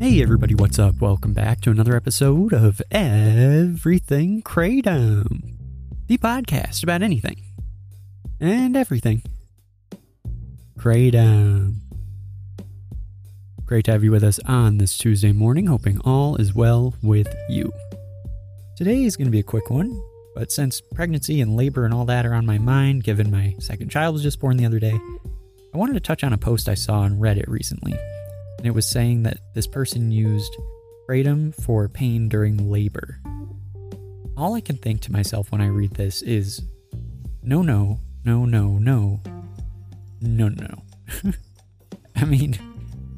Hey everybody, what's up? Welcome back to another episode of Everything Kratom, the podcast about anything and everything. Kratom. Great to have you with us on this Tuesday morning, hoping all is well with you. Today is going to be a quick one, but since pregnancy and labor and all that are on my mind, given my second child was just born the other day, I wanted to touch on a post I saw on Reddit recently and it was saying that this person used kratom for pain during labor. All I can think to myself when I read this is no, no, no, no, no, no, no. I mean,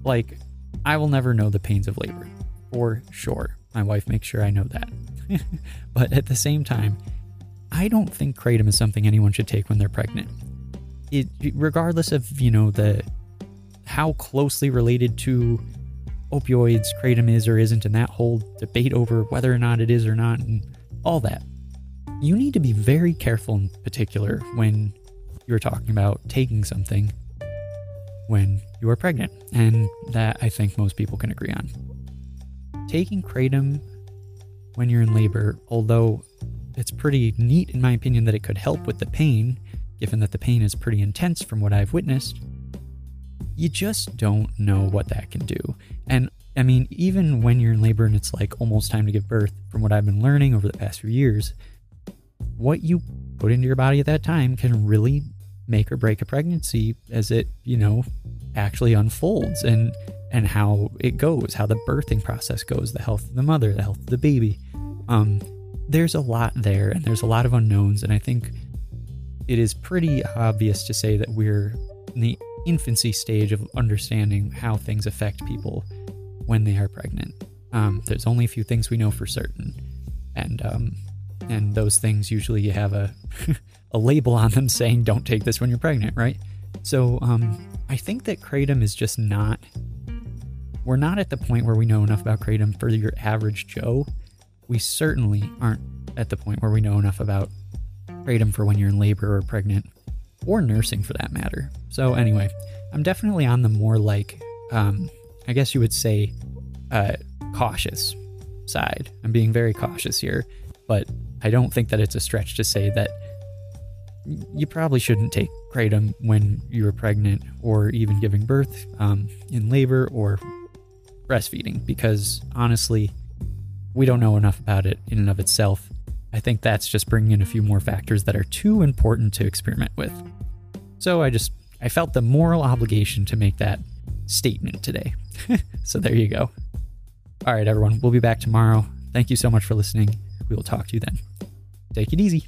like, I will never know the pains of labor, for sure. My wife makes sure I know that. but at the same time, I don't think kratom is something anyone should take when they're pregnant. It, regardless of, you know, the how closely related to opioids kratom is or isn't, and that whole debate over whether or not it is or not, and all that. You need to be very careful in particular when you're talking about taking something when you are pregnant, and that I think most people can agree on. Taking kratom when you're in labor, although it's pretty neat in my opinion that it could help with the pain, given that the pain is pretty intense from what I've witnessed, you just don't know what that can do. And I mean, even when you're in labor and it's like almost time to give birth, from what I've been learning over the past few years, what you put into your body at that time can really make or break a pregnancy as it, you know, actually unfolds and and how it goes, how the birthing process goes, the health of the mother, the health of the baby. Um, there's a lot there and there's a lot of unknowns and I think it is pretty obvious to say that we're in the infancy stage of understanding how things affect people when they are pregnant. Um, there's only a few things we know for certain, and um, and those things usually have a a label on them saying don't take this when you're pregnant, right? So um, I think that kratom is just not. We're not at the point where we know enough about kratom for your average Joe. We certainly aren't at the point where we know enough about kratom for when you're in labor or pregnant or nursing for that matter. So, anyway, I'm definitely on the more like, um, I guess you would say, uh, cautious side. I'm being very cautious here, but I don't think that it's a stretch to say that you probably shouldn't take kratom when you're pregnant or even giving birth um, in labor or breastfeeding because honestly, we don't know enough about it in and of itself I think that's just bringing in a few more factors that are too important to experiment with. So I just I felt the moral obligation to make that statement today. so there you go. All right, everyone, we'll be back tomorrow. Thank you so much for listening. We will talk to you then. Take it easy.